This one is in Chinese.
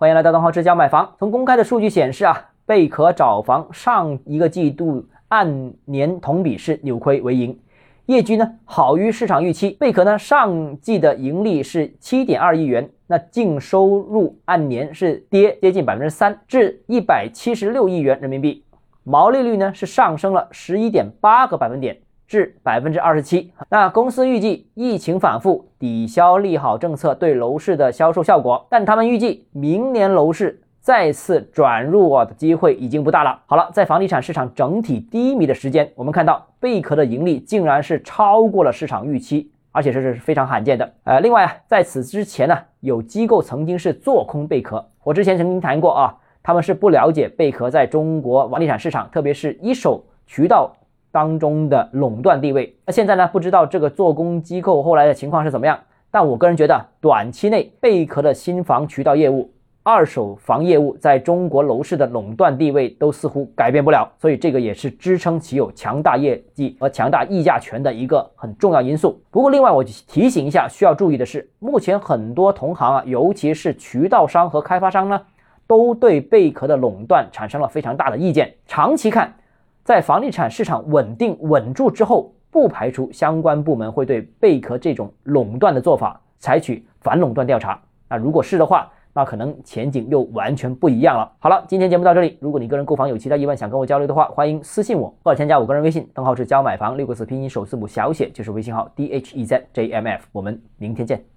欢迎来到东浩之家买房。从公开的数据显示啊，贝壳找房上一个季度按年同比是扭亏为盈，业绩呢好于市场预期。贝壳呢上季的盈利是七点二亿元，那净收入按年是跌接近百分之三，至一百七十六亿元人民币。毛利率呢是上升了十一点八个百分点。至百分之二十七。那公司预计疫情反复抵消利好政策对楼市的销售效果，但他们预计明年楼市再次转入啊的机会已经不大了。好了，在房地产市场整体低迷的时间，我们看到贝壳的盈利竟然是超过了市场预期，而且这是非常罕见的。呃，另外啊，在此之前呢，有机构曾经是做空贝壳，我之前曾经谈过啊，他们是不了解贝壳在中国房地产市场，特别是一手渠道。当中的垄断地位，那现在呢？不知道这个做工机构后来的情况是怎么样？但我个人觉得，短期内贝壳的新房渠道业务、二手房业务在中国楼市的垄断地位都似乎改变不了，所以这个也是支撑其有强大业绩和强大议价权的一个很重要因素。不过，另外我提醒一下，需要注意的是，目前很多同行啊，尤其是渠道商和开发商呢，都对贝壳的垄断产生了非常大的意见。长期看。在房地产市场稳定稳住之后，不排除相关部门会对贝壳这种垄断的做法采取反垄断调查。那如果是的话，那可能前景又完全不一样了。好了，今天节目到这里。如果你个人购房有其他疑问，想跟我交流的话，欢迎私信我或者添加我个人微信，账号是教买房六个字拼音首字母小写就是微信号 d h e z j m f。我们明天见。